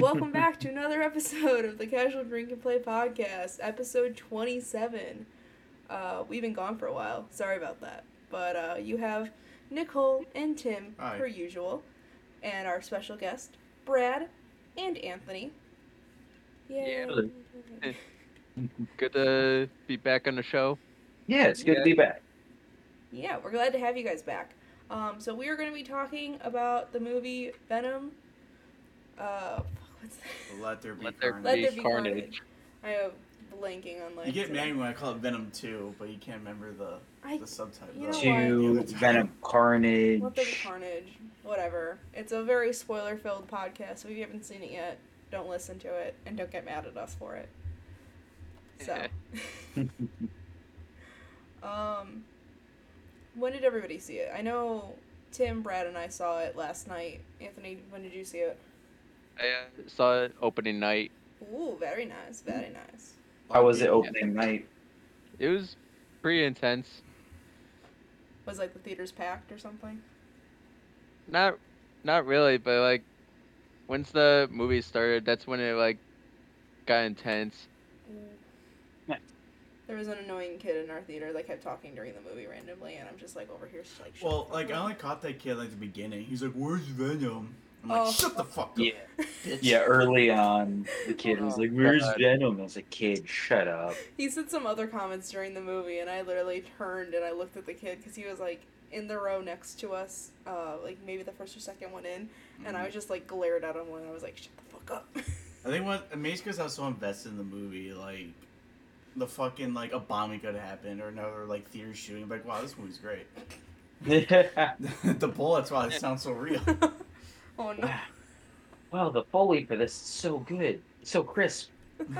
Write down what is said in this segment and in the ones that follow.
Welcome back to another episode of the Casual Drink and Play podcast, episode 27. Uh, we've been gone for a while. Sorry about that. But uh, you have Nicole and Tim, Hi. per usual, and our special guest, Brad and Anthony. Yay. Yeah. Good to be back on the show. Yeah, it's good Yeah. to be back. Yeah, we're glad to have you guys back. Um, so we are going to be talking about the movie Venom. Uh, fuck, what's that? Let there be Let there carnage. Let there be carnage. carnage. I am blanking on like. You get mad when I call it Venom 2, but you can't remember the, I the subtitle. you know the- what? To the other Venom Carnage. Let there be carnage. Whatever. It's a very spoiler-filled podcast. So if you haven't seen it yet, don't listen to it and don't get mad at us for it. So. um. When did everybody see it? I know Tim, Brad, and I saw it last night. Anthony, when did you see it? I uh, saw it opening night. Ooh, very nice, very nice. How was it opening night? It was pretty intense. Was like the theaters packed or something? Not, not really, but like, once the movie started, that's when it like got intense. Ooh. There was an annoying kid in our theater that kept talking during the movie randomly, and I'm just like over here, just like. Well, the like, I only caught that kid like the beginning. He's like, where's Venom? I'm like, Oh. shut the fuck up. Yeah. bitch. Yeah, early on, the kid was Oh, like, "Where's God. Venom?" I was like, "Kid, shut up." He said some other comments during the movie, and I literally turned and I looked at the kid because he was like in the row next to us, uh, like maybe the first or second one in, and I was just like glared at him and I was like, "Shut the fuck up." I think what amazed because I was so invested in the movie, like the fucking like a bombing could have happened or another like theater shooting. I'm like, wow, this movie's great. the bullets, wow, it sounds so real. oh no. wow, the foley for this is so good, so crisp.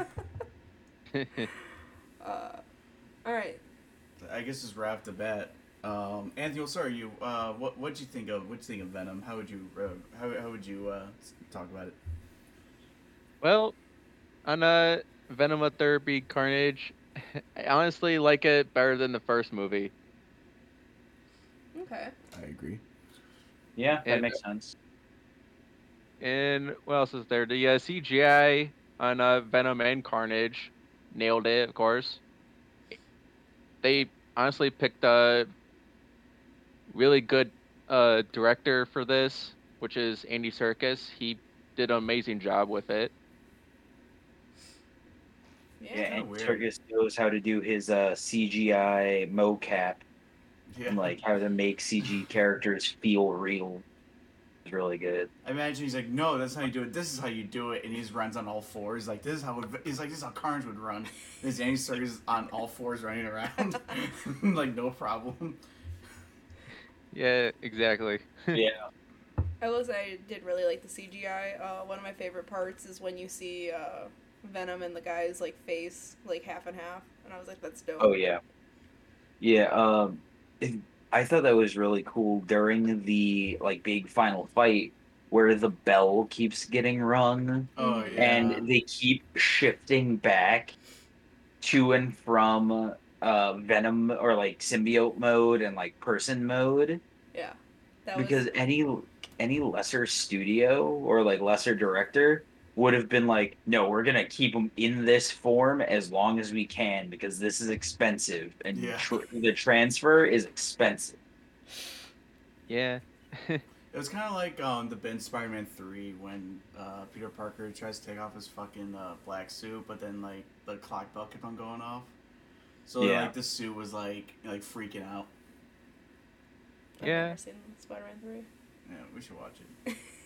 Uh, all right. I guess just right off the bat. Um, Anthony, well, sorry, you. Uh, what what'd you think of? What'd you think of Venom? How would you uh, how, how would you uh, talk about it? well, on uh, Venom Let There Be Carnage, I honestly like it better than the first movie. Okay. I agree. Yeah, that And- makes sense. And what else is there? The uh, CGI on uh, Venom and Carnage nailed it, of course. They honestly picked a really good uh, director for this, which is Andy Serkis. He did an amazing job with it. Yeah. Yeah, and weird. Serkis knows how to do his uh, CGI mocap Yeah. and like how to make CG characters feel real. It's really good. I imagine he's like, no, that's how you do it. This is how you do it, and he just runs on all fours. Like this is how it, he's like, this is how Carnage would run. This Andy Serkis on all fours running around, like no problem. Yeah, exactly. Yeah. I will say I did really like the CGI. Uh, one of my favorite parts is when you see uh, Venom and the guy's like face like half and half, and I was like, "That's dope." Oh yeah, yeah. Um, it- I thought that was really cool during the like big final fight where the bell keeps getting rung Oh yeah. and they keep shifting back to and from uh, Venom or like symbiote mode and like person mode Yeah. That because was, any any lesser studio or like lesser director would have been like no we're gonna keep them in this form as long as we can because this is expensive and Yeah. tr- the transfer is expensive Yeah. It was kind of like um, the Ben Spider-Man three when uh, Peter Parker tries to take off his fucking uh, black suit, but then like the clock bell kept on going off. So Yeah. like the suit was like like freaking out. I've Yeah. never seen Spider-Man three. Yeah, we should watch it.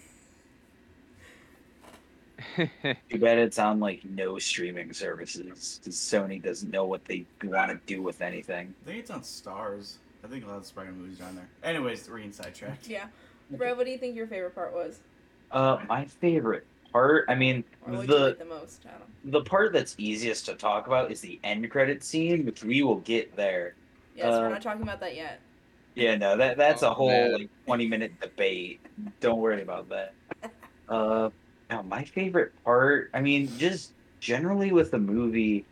too bad it's on like no streaming services because sony doesn't know what they want to do with anything I think it's on Starz. I think a lot of Spider-Man movies are on there. Anyways, we're getting sidetracked. Yeah. Brad, what do you think your favorite part was, uh my favorite part i mean or the like the most? I don't. the part that's easiest to talk about is the end credit scene which we will get there Yes, we're Uh, not talking about that yet. Yeah, no, that that's a Oh, whole man. like twenty minute debate. Don't worry about that. Uh, now my favorite part, I mean, just generally with the movie,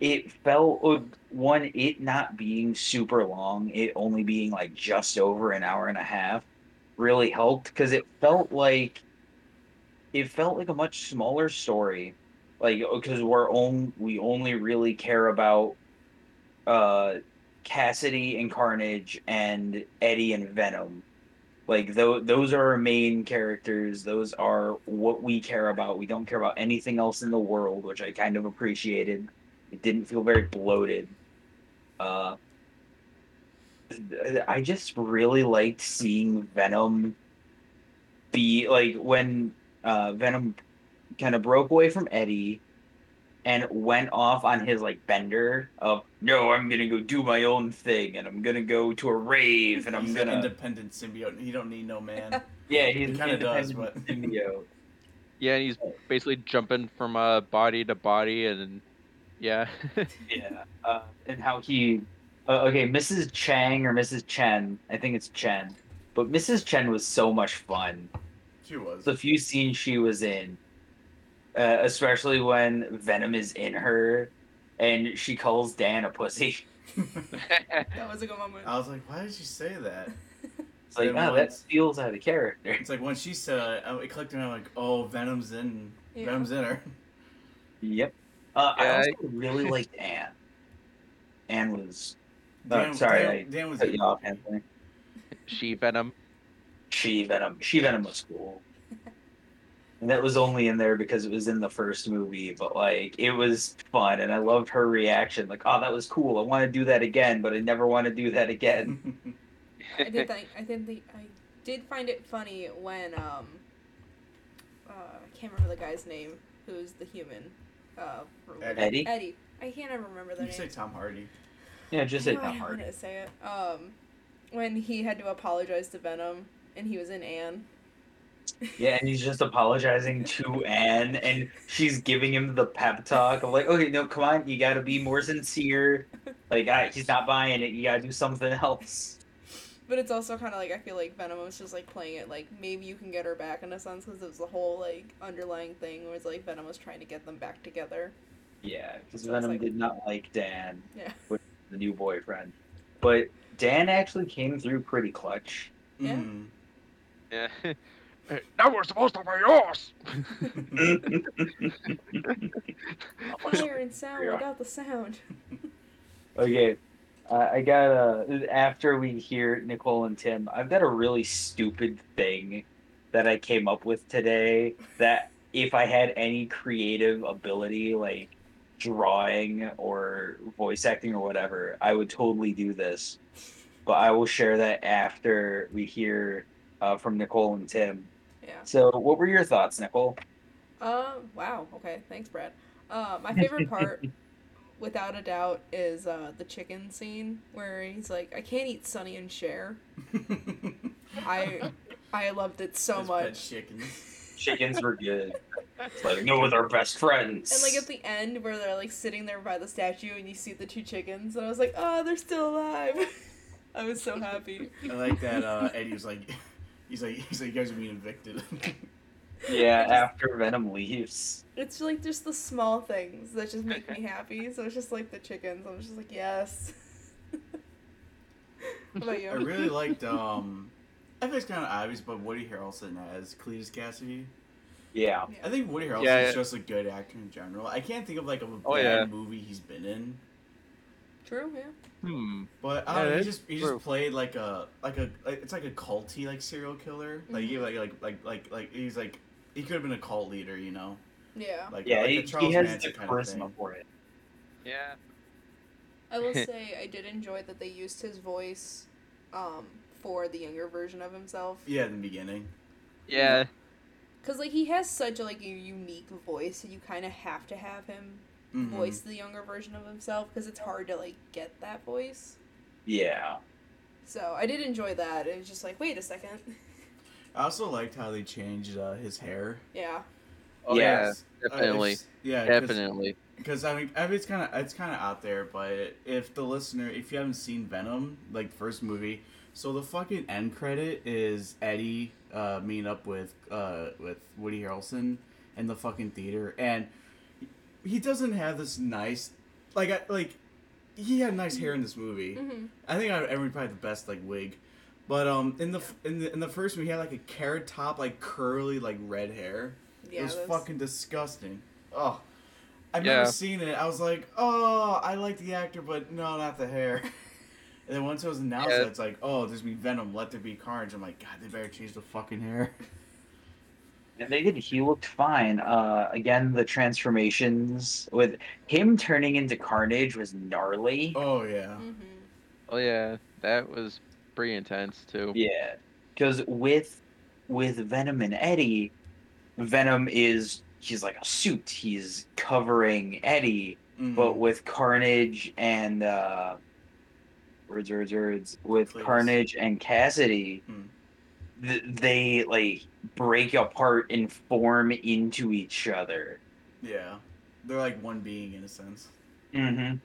it felt one it not being super long, it only being like just over an hour and a half, really helped because it felt like it felt like a much smaller story, like because we're on we only really care about uh Cassidy and Carnage and Eddie and Venom. Like those those are our main characters. Those are what we care about. We don't care about anything else in the world, which I kind of appreciated. It didn't feel very bloated. Uh, I just really liked seeing Venom be like when uh, Venom kind of broke away from Eddie and went off on his like bender of no, I'm gonna go do my own thing and I'm gonna go to a rave and I'm He's gonna independent symbiote. You don't need no man. yeah he's He kinda does, but- symbiote. Yeah, and he's basically jumping from uh, body to body, and yeah, Yeah, uh, and how he, uh, okay, Mrs. Chang or Mrs. Chen, I think it's Chen, but Mrs. Chen was so much fun. she was. The few scenes she was in, uh, especially when Venom is in her, and she calls Dan a pussy. That was a good moment. I was like, why did she say that? It's like, Then oh, that once- feels out of character. It's like when she said it, it clicked and I'm like, oh, Venom's in. Yeah. Venom's in her. Yep. Uh, I Yeah, also really liked Anne. Anne was. Dan, sorry, Dan, I Dan was cut you off, Anthony. she Venom. She Venom. She Venom was cool. And that was only in there because it was in the first movie, but like it was fun and I loved her reaction. Like, oh that was cool. I want to do that again, but I never want to do that again. I did think I did think I did find it funny when um uh, I can't remember the guy's name who's the human uh Eddie. Eddie? Eddie I can't ever remember you name can say. Tom Hardy. Yeah, just say No, I Tom don't Hardy. want to say it. Um, when he had to apologize to Venom and he was in Anne. Yeah, and he's just apologizing to Anne and she's giving him the pep talk of like, okay, no, come on, you gotta be more sincere. Like, I, he's not buying it. You gotta do something else. But it's also kind of like I feel like Venom was just like playing it like maybe you can get her back in a sense because it was the whole like underlying thing was like Venom was trying to get them back together. Yeah, because So Venom like- did not like Dan, Yeah. the new boyfriend. But Dan actually came through pretty clutch. Yeah. Mm. Yeah. that was supposed to be yours. Fire and sound Yeah. without the sound. Okay, uh, I got a. After we hear Nicole and Tim, I've got a really stupid thing that I came up with today. That if I had any creative ability, like drawing or voice acting or whatever, I would totally do this. But I will share that after we hear uh, from Nicole and Tim. Yeah. So, what were your thoughts, Nicole? Uh, wow. Okay, thanks, Brad. Uh, my favorite part, without a doubt, is uh, the chicken scene where he's like, "I can't eat Sonny and Cher." I I loved it so His much. chickens. Chickens were good. It's like, no, with our best friends. And like at the end where they're like sitting there by the statue and you see the two chickens, and I was like, "Oh, they're still alive." I was so happy. I like that uh, Eddie was like, he's like, he's like, you guys are being evicted. yeah, just- after Venom leaves. It's like just the small things that just make me happy. So it's just like the chickens. I was just like, yes. What about you? I really liked. um I think it's kind of obvious, but Woody Harrelson as Cletus Cassidy. Yeah. I think Woody Harrelson Yeah, is just a good actor in general. I can't think of like a bad Oh, yeah. movie he's been in, True, yeah. Hmm. but Yeah, I don't know, he just he true. just played like a like a like, it's like a culty like serial killer. Like he like like like like like he's like he could have been a cult leader, you know. Yeah. Like Yeah, like he, a Charles he has Manson the kind of charisma for it. Yeah. I will say I did enjoy that they used his voice um, for the younger version of himself. Yeah, in the beginning. Yeah. Cause like he has such a like a unique voice, so you kind of have to have him Mhm. voice the younger version of himself because it's hard to like get that voice. Yeah. So I did enjoy that. It was just like, wait a second. I also liked how they changed uh, his hair. yeah. Oh, Yeah, yeah. Uh, Definitely. it's- yeah, 'cause- Definitely. Because I mean, I mean, it's kind of it's kind of out there, but if the listener, if you haven't seen Venom, like the first movie, so the fucking end credit is Eddie uh, meeting up with uh, with Woody Harrelson in the fucking theater, and he doesn't have this nice, like I, like he had nice hair in this movie. hmm I think I everyone probably had the best like wig, but um in the in the in the first movie he had like a carrot top like curly like red hair. Yeah, it was that's- fucking disgusting. Oh, I've Yeah. never seen it. I was like, oh, I like the actor, but no, not the hair. And then once it was announced, Yeah. that it's like, oh, there's be Venom, let there be Carnage. I'm like, God, they better change the fucking hair. And they did. He looked fine. Uh, again, the transformations with him turning into Carnage was gnarly. Oh yeah. Mhm. Oh yeah, that was pretty intense too. Yeah, because with with Venom and Eddie, Venom is he's like a suit. He's covering Eddie, Mhm. but with Carnage and uh, words, words, words. With Cletus. Carnage and Cassidy, Hmm. Th- they like break apart and form into each other. yeah, they're like one being in a sense. Mm-hmm.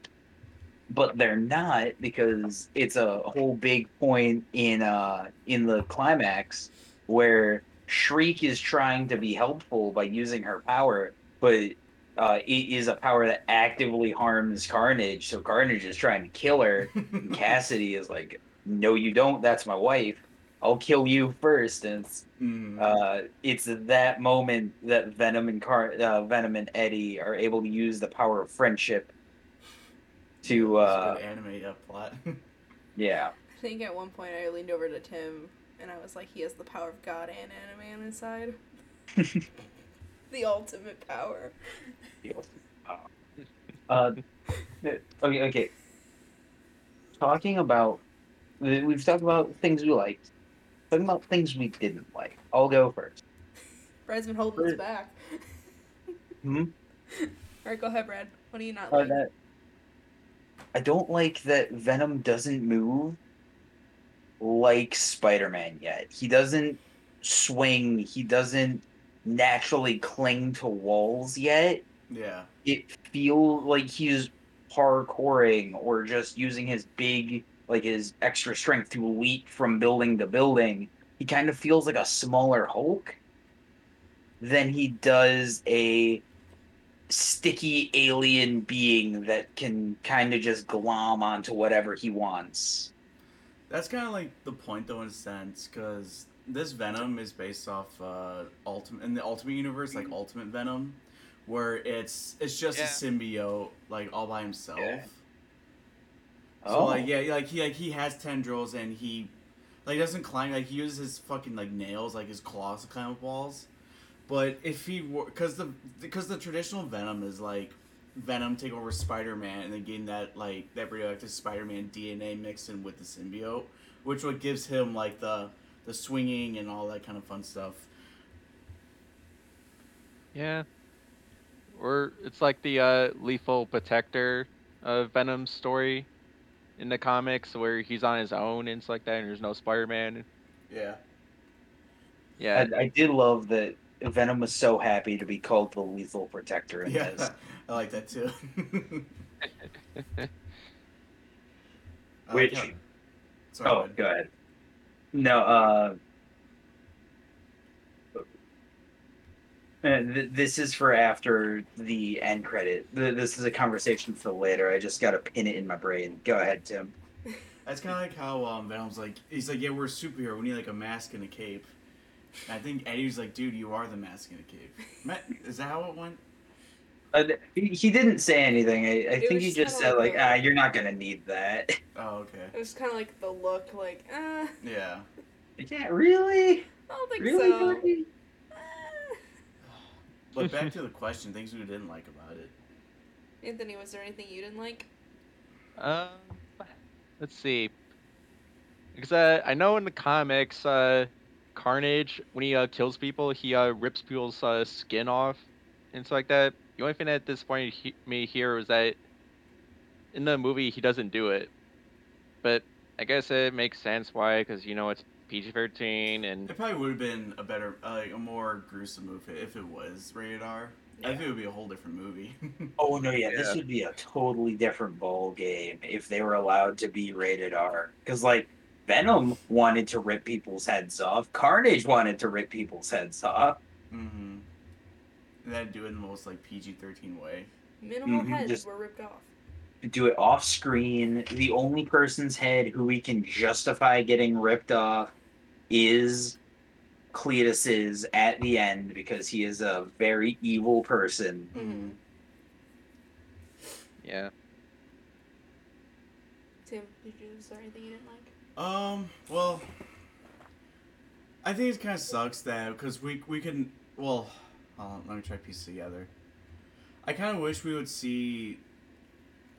But they're not because it's a whole big point in uh in the climax where Shriek is trying to be helpful by using her power, but uh, it is a power that actively harms Carnage. So Carnage is trying to kill her. And Cassidy is like, "No, you don't. That's my wife. I'll kill you first. And it's Mhm. uh, it's that moment that Venom and Car- uh, Venom and Eddie are able to use the power of friendship to It's a uh, good anime uh, plot. yeah. I think at one point I leaned over to Tim and I was like, he has the power of God and anime on his side. the ultimate power. Uh, okay, okay. Talking about we've talked about things we liked. Talking about things we didn't like. I'll go first. Brad's been holding us back. Hmm? Alright, go ahead, Brad. What do you not Uh, like? that I don't like that Venom doesn't move like Spider-Man yet. He doesn't swing. He doesn't naturally cling to walls yet. yeah. It feels like he's parkouring or just using his big, like his extra strength to leap from building to building. He kind of feels like a smaller Hulk than he does a sticky alien being that can kind of just glom onto whatever he wants. That's kind of like the point, though, in a sense, because this Venom is based off uh, Ultimate in the Ultimate Universe, like Ultimate Venom, where it's it's just Yeah. a symbiote, like all by himself. Yeah. So Oh. like yeah, like he like he has tendrils and he like doesn't climb like he uses his fucking like nails like his claws to climb up walls. But if he were because the because the traditional Venom is like Venom take over Spider Man and then getting that like that radioactive Spider Man DNA mixed in with the symbiote, which what gives him like the the swinging and all that kind of fun stuff. Yeah. Or it's like the uh, lethal protector of Venom's story in the comics where he's on his own and stuff like that and there's no Spider-Man. Yeah. Yeah. I, I did love that Venom was so happy to be called the lethal protector in Yeah, this. I like that too. I like Which- Sorry, Oh, bud. go ahead. No, uh, th- this is for after the end credit. Th- This is a conversation for later. I just got to pin it in my brain. Go ahead, Tim. That's kind of like how um, Venom's like, he's like, yeah, we're a superhero. We need like a mask and a cape. And I think Eddie's like, dude, you are the mask and a cape. Is that how it went? Uh, he, he didn't say anything. I, I think he just just said like like, ah, you're not gonna need that. Oh, okay. It was kind of like the look, like, uh, Yeah. yeah, really, I don't think really, so. buddy? But back to the question, things we didn't like about it. Anthony, was there anything you didn't like? Um, let's see. Because uh, I know in the comics, uh, Carnage when he uh, kills people, he uh, rips people's uh, skin off and stuff like that. The only thing that disappointed he- me here was that in the movie he doesn't do it, but I guess it makes sense why, because you know it's PG-13 and It probably would have been a better, uh, like a more gruesome movie if it was rated R. I think it would be a whole different movie. Oh no, yeah, this would be a totally different ball game if they were allowed to be rated R. Because like Venom wanted to rip people's heads off, Carnage wanted to rip people's heads off. mm-hmm. And then do it in the most like PG thirteen way. Minimal Mhm, heads just- were ripped off. Do it off screen. The only person's head who we can justify getting ripped off is Cletus is at the end because he is a very evil person. Mm-hmm. Yeah. Tim, did you is there anything you didn't like? Um. Well, I think it kind of sucks that because we we can. Well, hold on, let me try to piece together. I kind of wish we would see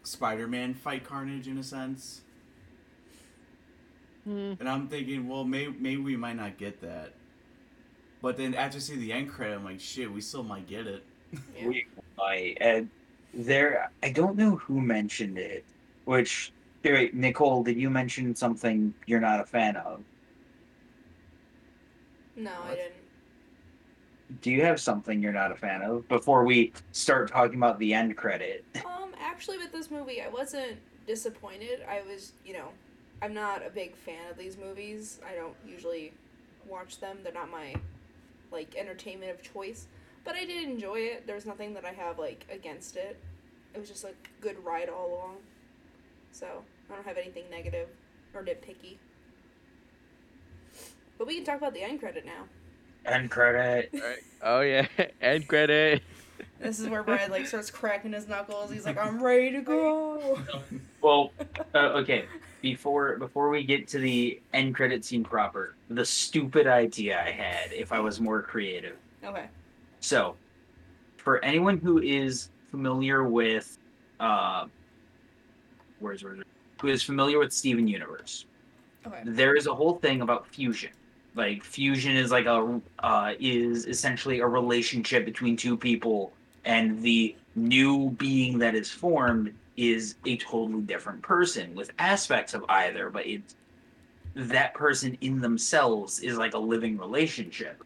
Spider-Man fight Carnage in a sense, Hmm. and I'm thinking, well, maybe maybe we might not get that. But then after seeing the end credit, I'm like, shit, we still might get it. Yeah. We might. And there, I don't know who mentioned it. Which, wait, Nicole, did you mention something you're not a fan of? no, I didn't. Do you have something you're not a fan of before we start talking about the end credit? Um, actually, with this movie, I wasn't disappointed. I was, you know, I'm not a big fan of these movies. I don't usually watch them. They're not my like entertainment of choice. But I did enjoy it. There's nothing that I have like against it. It was just a good ride all along. So I don't have anything negative or nitpicky. But we can talk about the end credit now. End credit. Right. Oh yeah. End credit. This is where Brad like starts cracking his knuckles. He's like, "I'm ready to go." Well, uh, okay. Before before we get to the end credit scene proper, the stupid idea I had, if I was more creative. Okay. So, for anyone who is familiar with, uh, where's where's who is familiar with Steven Universe, Okay. there is a whole thing about fusion. Like fusion is like a uh, is essentially a relationship between two people, and the new being that is formed is a totally different person with aspects of either, but it's that person in themselves is like a living relationship.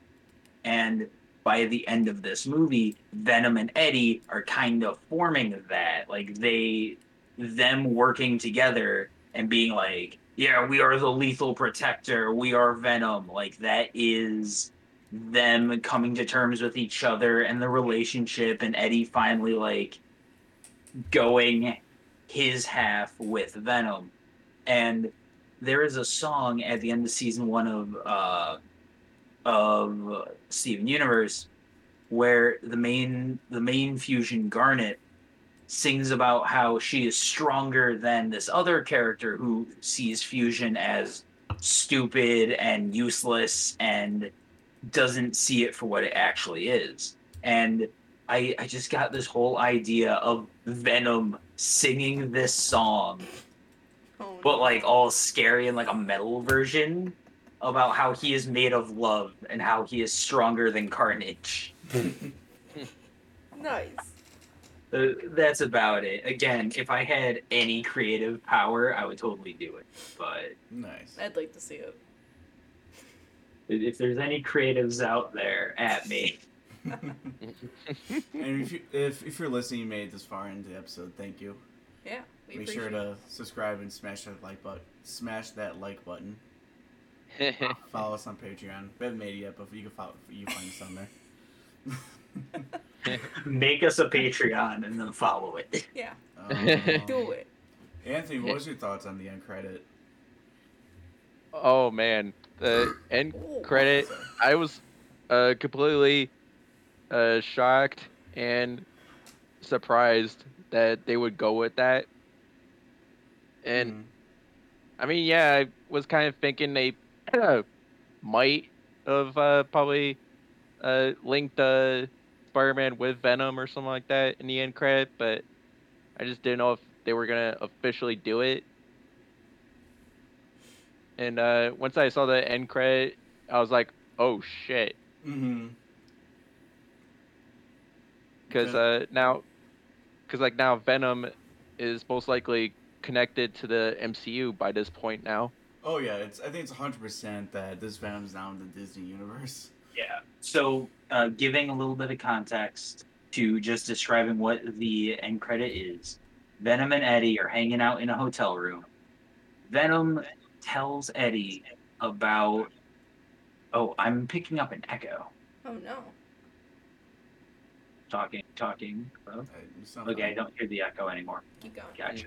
And by the end of this movie, Venom and Eddie are kind of forming that. Like they them working together and being like, yeah, we are the lethal protector, we are Venom. Like that is them coming to terms with each other and the relationship and Eddie finally like going his half with Venom. And there is a song at the end of season one of uh of Steven Universe where the main the main fusion Garnet sings about how she is stronger than this other character who sees fusion as stupid and useless and doesn't see it for what it actually is. And I I just got this whole idea of Venom singing this song Oh, but like all scary and like a metal version about how he is made of love and how he is stronger than Carnage. nice. Uh, that's about it. Again, if I had any creative power, I would totally do it. But nice. I'd like to see it. if there's any creatives out there at me, and if, you, if if you're listening, you made it this far into the episode, thank you. Yeah, we Make appreciate sure it. to subscribe and smash that like button. Smash that like button. Follow us on Patreon. We haven't made it yet, but you can follow. You can find us on there. make us a Patreon and then follow it. Yeah, Um, do it. Anthony, what was your thoughts on the end credit? oh man. The end credit. I was uh, completely uh, shocked and surprised that they would go with that. And Mhm. I mean, yeah, I was kind of thinking they might have uh, probably uh, linked uh, Spider-Man with Venom or something like that in the end credit, but I just didn't know if they were gonna officially do it. And uh, once I saw the end credit, I was like, "Oh shit!" Mhm. Because Okay. uh, now, because like now Venom is most likely connected to the MCU by this point now. Oh yeah, it's. I think it's hundred percent that this Venom's now in the Disney universe. Yeah. So, uh, giving a little bit of context to just describing what the end credit is, Venom and Eddie are hanging out in a hotel room. Venom tells Eddie about. Oh, I'm picking up an echo. Oh no. Talking, talking. Oh, you sound Okay, I don't hear the echo anymore. Keep going. Gotcha.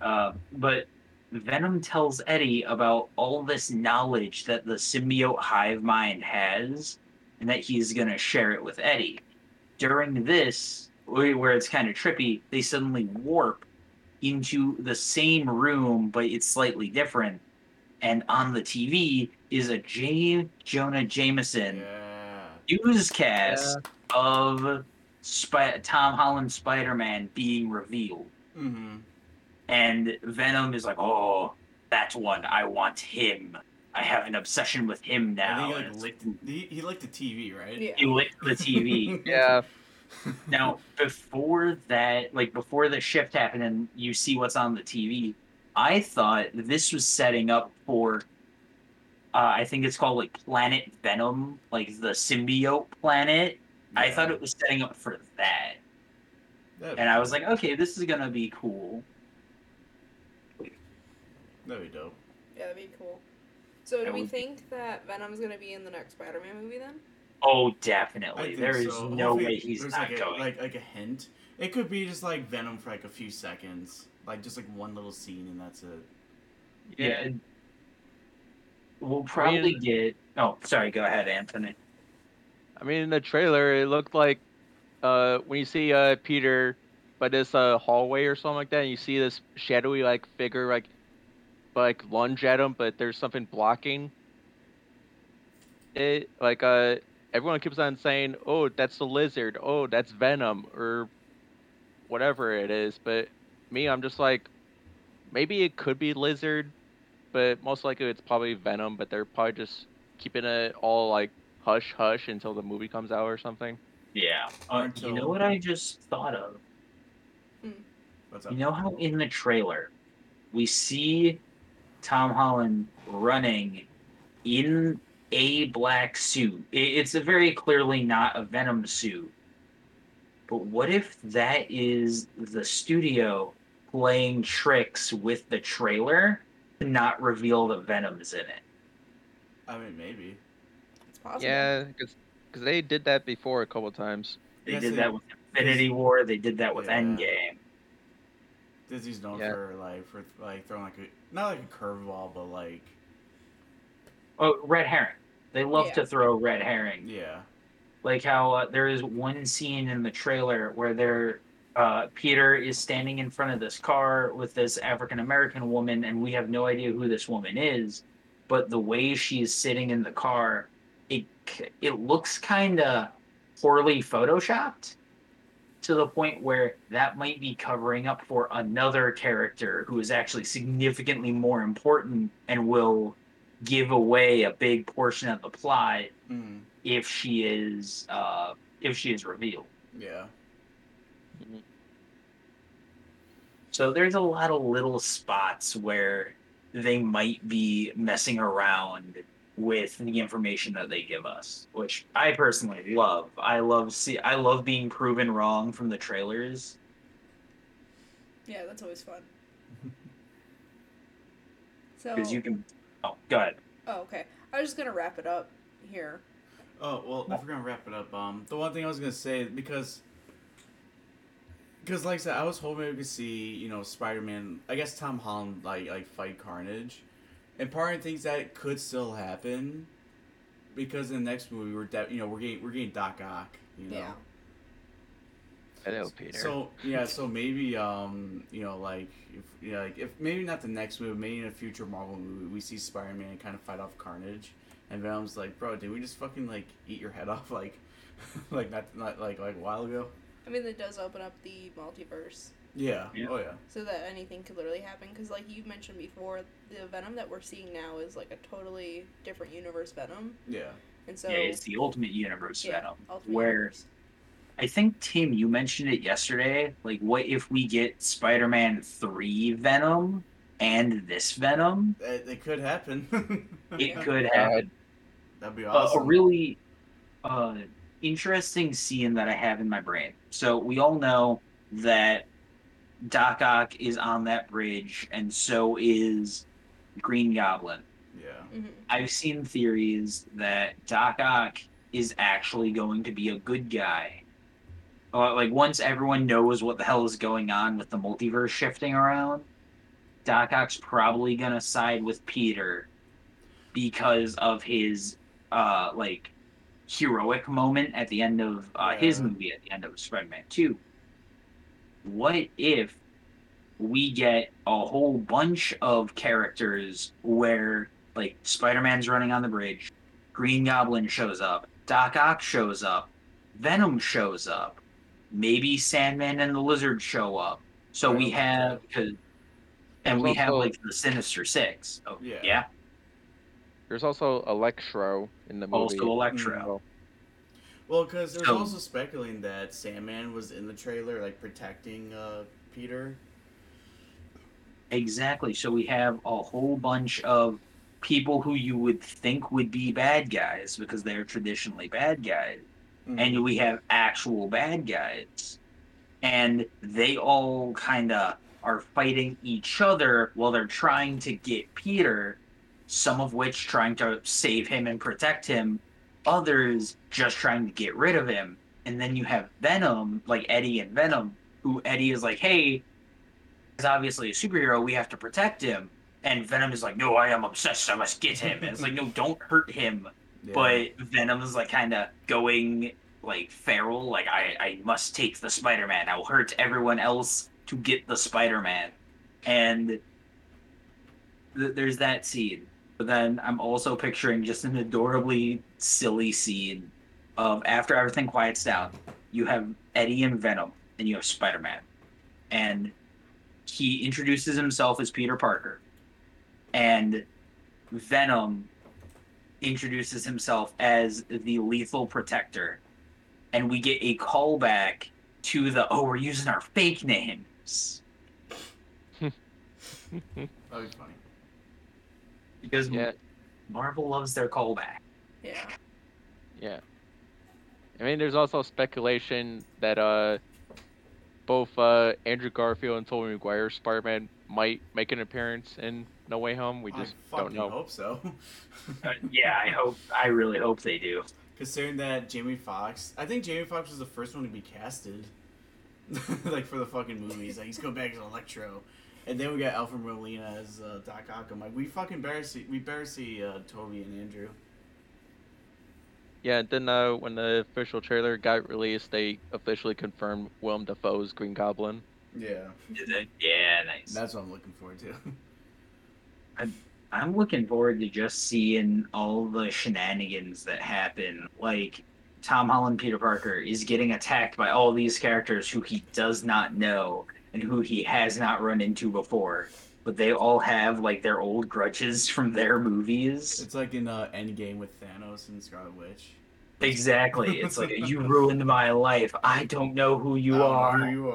Uh, but Venom tells Eddie about all this knowledge that the symbiote hive mind has, and that he's gonna share it with Eddie. During this, where where it's kind of trippy, they suddenly warp into the same room, but it's slightly different. And on the TV is a J. Jonah Jameson Yeah. newscast of Spi- Tom Holland Spider Man being revealed. Mm-hmm. And Venom is like, oh, that one. I want him. I have an obsession with him now. think he like licked. He, he licked the TV, right? Yeah. He licked the TV. Yeah. now, before that, like before the shift happened and you see what's on the TV, I thought this was setting up for, uh, I think it's called like Planet Venom, like the symbiote planet. I thought it was setting up for that. That'd And I was like, okay, this is going to be cool. That'd be dope. Yeah, that'd be cool. So, do That we would- think that Venom's gonna be in the next Spider-Man movie then? Oh, definitely. There is so. no Hopefully way he's there's not like a, going. Like like a hint. It could be just like Venom for like a few seconds, like just like one little scene, and that's it. yeah. We'll probably mean- get. Oh, sorry. Go ahead, Anthony. I mean, in the trailer, it looked like uh, when you see uh, Peter by this uh, hallway or something like that, and you see this shadowy like figure like like lunge at him, but there's something blocking it. Like uh, everyone keeps on saying, "Oh, that's the lizard. Oh, that's Venom," or whatever it is. But me, I'm just like, maybe it could be lizard, but most likely it's probably Venom. But they're probably just keeping it all like hush hush until the movie comes out or something. Yeah. Uh, you know what I just thought of? What's up? You know how in the trailer we see Tom Holland running in a black suit. It's a very clearly not a Venom suit. But what if that is the studio playing tricks with the trailer to not reveal that Venom's in it? I mean, maybe. It's possible. Yeah, because they did that before a couple times. They Yes, did they- that with Infinity War. They did that with Yeah. Endgame. Disney's known Yeah. for like for like throwing like a not like a curveball, but like Oh, red herring. They love Yeah. to throw red herring. yeah, like how uh, there is one scene in the trailer where there uh, Peter is standing in front of this car with this African American woman, and we have no idea who this woman is. But the way she's sitting in the car, it it looks kind of poorly photoshopped to the point where that might be covering up for another character who is actually significantly more important and will give away a big portion of the plot mm, if she is uh if she is revealed. yeah. So there's a lot of little spots where they might be messing around with the information that they give us, which I personally love. I love see I love being proven wrong from the trailers. Yeah, that's always fun. So, Because you can Oh, go ahead. oh, okay. I was just gonna wrap it up here. Oh well, if we're gonna wrap it up, um, the one thing I was gonna say because, because like I said, I was hoping we could see you know Spider-Man. I guess Tom Holland like like fight Carnage, and part of me thinks that it could still happen, because in the next movie we're de- you know we're getting we're getting Doc Ock. You know. Yeah. Hello, Peter. So yeah, so maybe um you know like if yeah like if maybe not the next movie, maybe in a future Marvel movie we see Spider Man kind of fight off Carnage, and Venom's like, bro, did we just fucking like eat your head off like like not not like like a while ago? I mean, it does open up the multiverse Yeah. Yeah. Oh yeah. so that anything could literally happen. Because, like you mentioned before, the Venom that we're seeing now is like a totally different universe Venom, Yeah. and so yeah, it's the ultimate universe yeah, Venom. Ultimate where- Universe. I think Tim, you mentioned it yesterday. Like, what if we get Spider-Man three Venom and this Venom? It, it could happen. It could Uh, happen. That'd be a- awesome. a really uh, interesting scene that I have in my brain. So we all know that Doc Ock is on that bridge, and so is Green Goblin. Yeah. Mhm. I've seen theories that Doc Ock is actually going to be a good guy. Uh, like once everyone knows what the hell is going on with the multiverse shifting around, Doc Ock's probably gonna side with Peter because of his uh like heroic moment at the end of uh, his movie at the end of Spider-Man 2. What if we get a whole bunch of characters where like Spider-Man's running on the bridge, Green Goblin shows up, Doc Ock shows up, Venom shows up, maybe Sandman and the Lizard show up. So we have and we have like the Sinister Six. Oh, Yeah. yeah. There's also Electro in the movie. Also Electro. Mm. Well, because there's So- also speculating that Sandman was in the trailer, like protecting uh, Peter. Exactly. So we have a whole bunch of people who you would think would be bad guys because they're traditionally bad guys. Mm-hmm. And we have actual bad guys. And they all kind of are fighting each other while they're trying to get Peter, some of which trying to save him and protect him, others just trying to get rid of him. And then you have Venom, like Eddie and Venom, who Eddie is like, hey, he's obviously a superhero. We have to protect him. And Venom is like, no, I am obsessed. I must get him. And it's like, no, don't hurt him. Yeah. But Venom is like kind of going like feral. Like, I, I must take the Spider Man. I'll hurt everyone else to get the Spider Man. And th- there's that scene. But then I'm also picturing just an adorably silly scene of after everything quiets down, you have Eddie and Venom, and you have Spider Man. And he introduces himself as Peter Parker. And Venom introduces himself as the lethal protector. And we get a callback to the oh, we're using our fake names. That'd be funny. Because yeah, Marvel loves their callback. Yeah. yeah. I mean, there's also speculation that uh, both uh, Andrew Garfield and Tobey Maguire Spider-Man might make an appearance in No Way Home. We just I don't fucking know. hope so. Uh, yeah, I hope. I really hope they do. Considering that Jamie Foxx, I think Jamie Foxx was the first one to be casted, like for the fucking movies. Like he's going back as Electro, and then we got Alfred Molina as uh, Doc Ock. I'm like, we fucking better see, we better see uh, Tobey and Andrew. Yeah, and then uh, when the official trailer got released, they officially confirmed Willem Dafoe's Green Goblin. Yeah, Is it? Yeah, nice. that's what I'm looking forward to. I'm, I'm looking forward to just seeing all the shenanigans that happen. Like Tom Holland, Peter Parker is getting attacked by all these characters who he does not know and who he has not run into before. But they all have like their old grudges from their movies. it's like in uh, Endgame with Thanos and Scarlet Witch. Exactly. It's like you ruined my life. I don't know who you I don't know are. Who you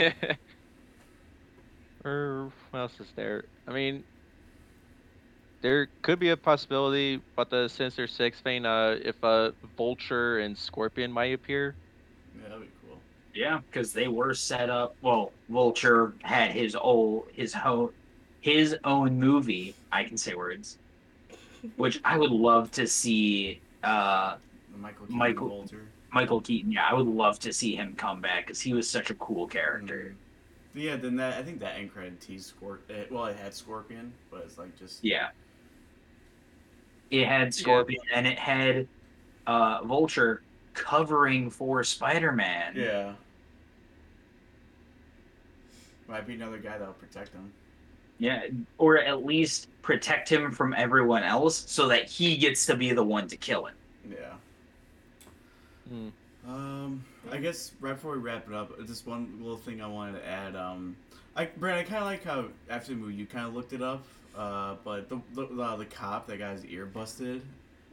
are? or what else is there? I mean, there could be a possibility about the Sinister Six thing. Uh, if uh, Vulture and Scorpion might appear. yeah, that'd be cool. Yeah, because they were set up. Well, Vulture had his old his own his own movie. I can say words, which I would love to see. Uh, Michael Keaton Michael- Walter. Michael Keaton. Yeah, I would love to see him come back because he was such a cool character. Yeah, then that I think that end credit teased Scorp. Well, it had Scorpion, but it's like just Yeah. It had Scorpion and it had uh, Vulture covering for Spider Man. Yeah. Might be another guy that'll protect him. Yeah, or at least protect him from everyone else so that he gets to be the one to kill him. Yeah. Hmm. Um, I guess right before we wrap it up, just one little thing I wanted to add. Um, I Brad, I kind of like how after the movie you kind of looked it up. Uh, but the the, uh, the cop that got his ear busted,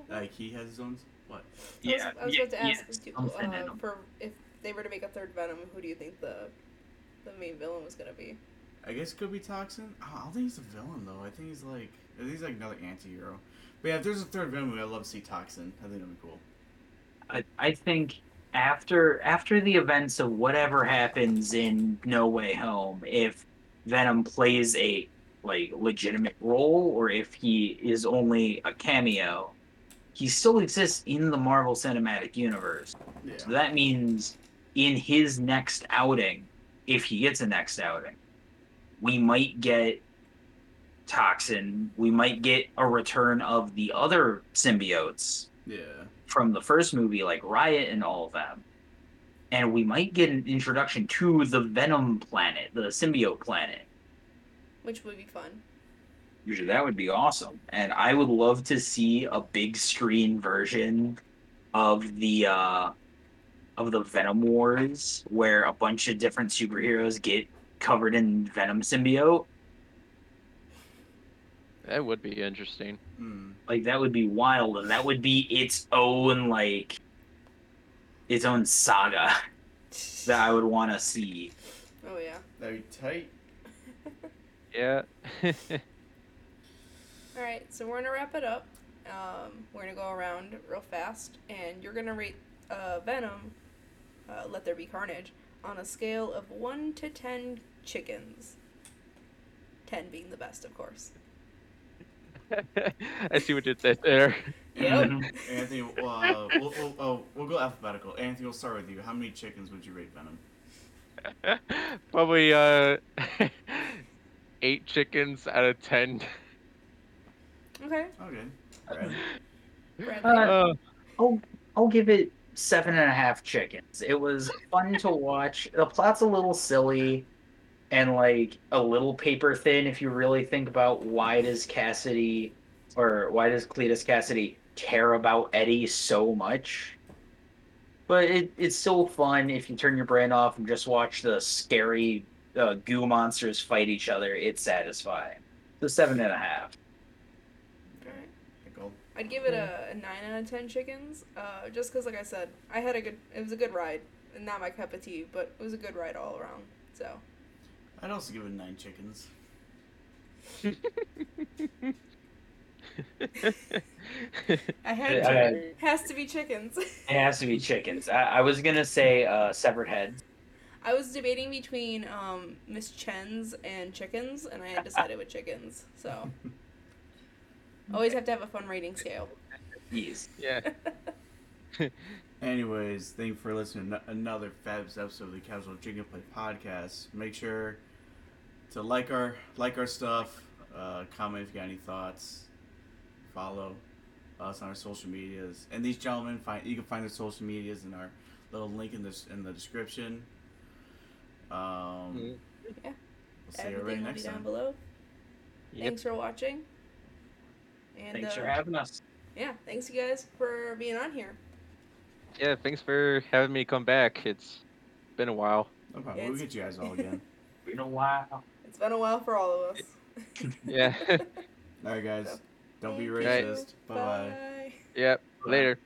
like he has his own what? Yeah, I was, I was yeah, about to ask yeah, do- uh, for if they were to make a third Venom, who do you think the the main villain was gonna be? I guess it could be Toxin. I don't think he's a villain though. I think he's like I think he's like another anti-hero. But yeah, if there's a third Venom movie, I'd love to see Toxin. I think that'd be cool. I, I think after after the events of whatever happens in No Way Home, if Venom plays a like legitimate role or if he is only a cameo, he still exists in the Marvel Cinematic Universe. Yeah. So that means in his next outing, if he gets a next outing, we might get Toxin. We might get a return of the other symbiotes Yeah. from the first movie, like Riot and all of them. And we might get an introduction to the Venom planet, the symbiote planet. Which would be fun. Usually that would be awesome. And I would love to see a big screen version of the uh of the Venom Wars where a bunch of different superheroes get covered in Venom symbiote. That would be interesting. Hmm. Like that would be wild and that would be its own like its own saga that I would want to see. Oh yeah. That'd be tight. Yeah. All right, so we're gonna wrap it up. Um, we're gonna go around real fast, and you're gonna rate uh, Venom, uh, Let There Be Carnage, on a scale of one to ten chickens. Ten being the best, of course. I see what you did there. Yep. Anthony, uh, we'll, we'll, oh, we'll go alphabetical. Anthony, we'll start with you. How many chickens would you rate Venom? Probably uh, eight chickens out of ten. Okay, Okay. Alright. Uh, Oh, I'll I'll give it seven and a half chickens. It was fun to watch. The plot's a little silly and like a little paper thin if you really think about why does Kasady or why does Cletus Kasady care about Eddie so much. But it, it's still fun if you turn your brain off and just watch the scary uh, goo monsters fight each other. It's satisfying. The seven and a half. Alright. Pickle. I'd give it a, a nine out of ten chickens. Uh, just because, like I said, I had a good. It was a good ride. Not my cup of tea, but it was a good ride all around. So I'd also give it nine chickens. I had Yeah, to. I It has to be chickens. It has to be chickens. I, I was gonna say uh, severed heads. I was debating between um, Miss Chen's and chickens, and I had decided with chickens. So always have to have a fun rating scale. Yes. yeah. Anyways, thank you for listening to another fabulous episode of the Casual Chicken Play podcast. Make sure to like our like our stuff, uh, comment if you got any thoughts, follow us on our social medias. And these gentlemen, find you can find their social medias in our little link in this in the description. Um, Mhm. Yeah. We'll see Everything everybody will next be down time. below. Yep. Thanks for watching. And Thanks uh, for having us. yeah, thanks you guys for being on here. Yeah. Thanks for having me come back. It's been a while. No problem. Yeah, We'll get you guys all again. Been a while. It's been a while for all of us. Yeah. all right, guys. Don't be racist. Bye bye. Bye. yep. Later.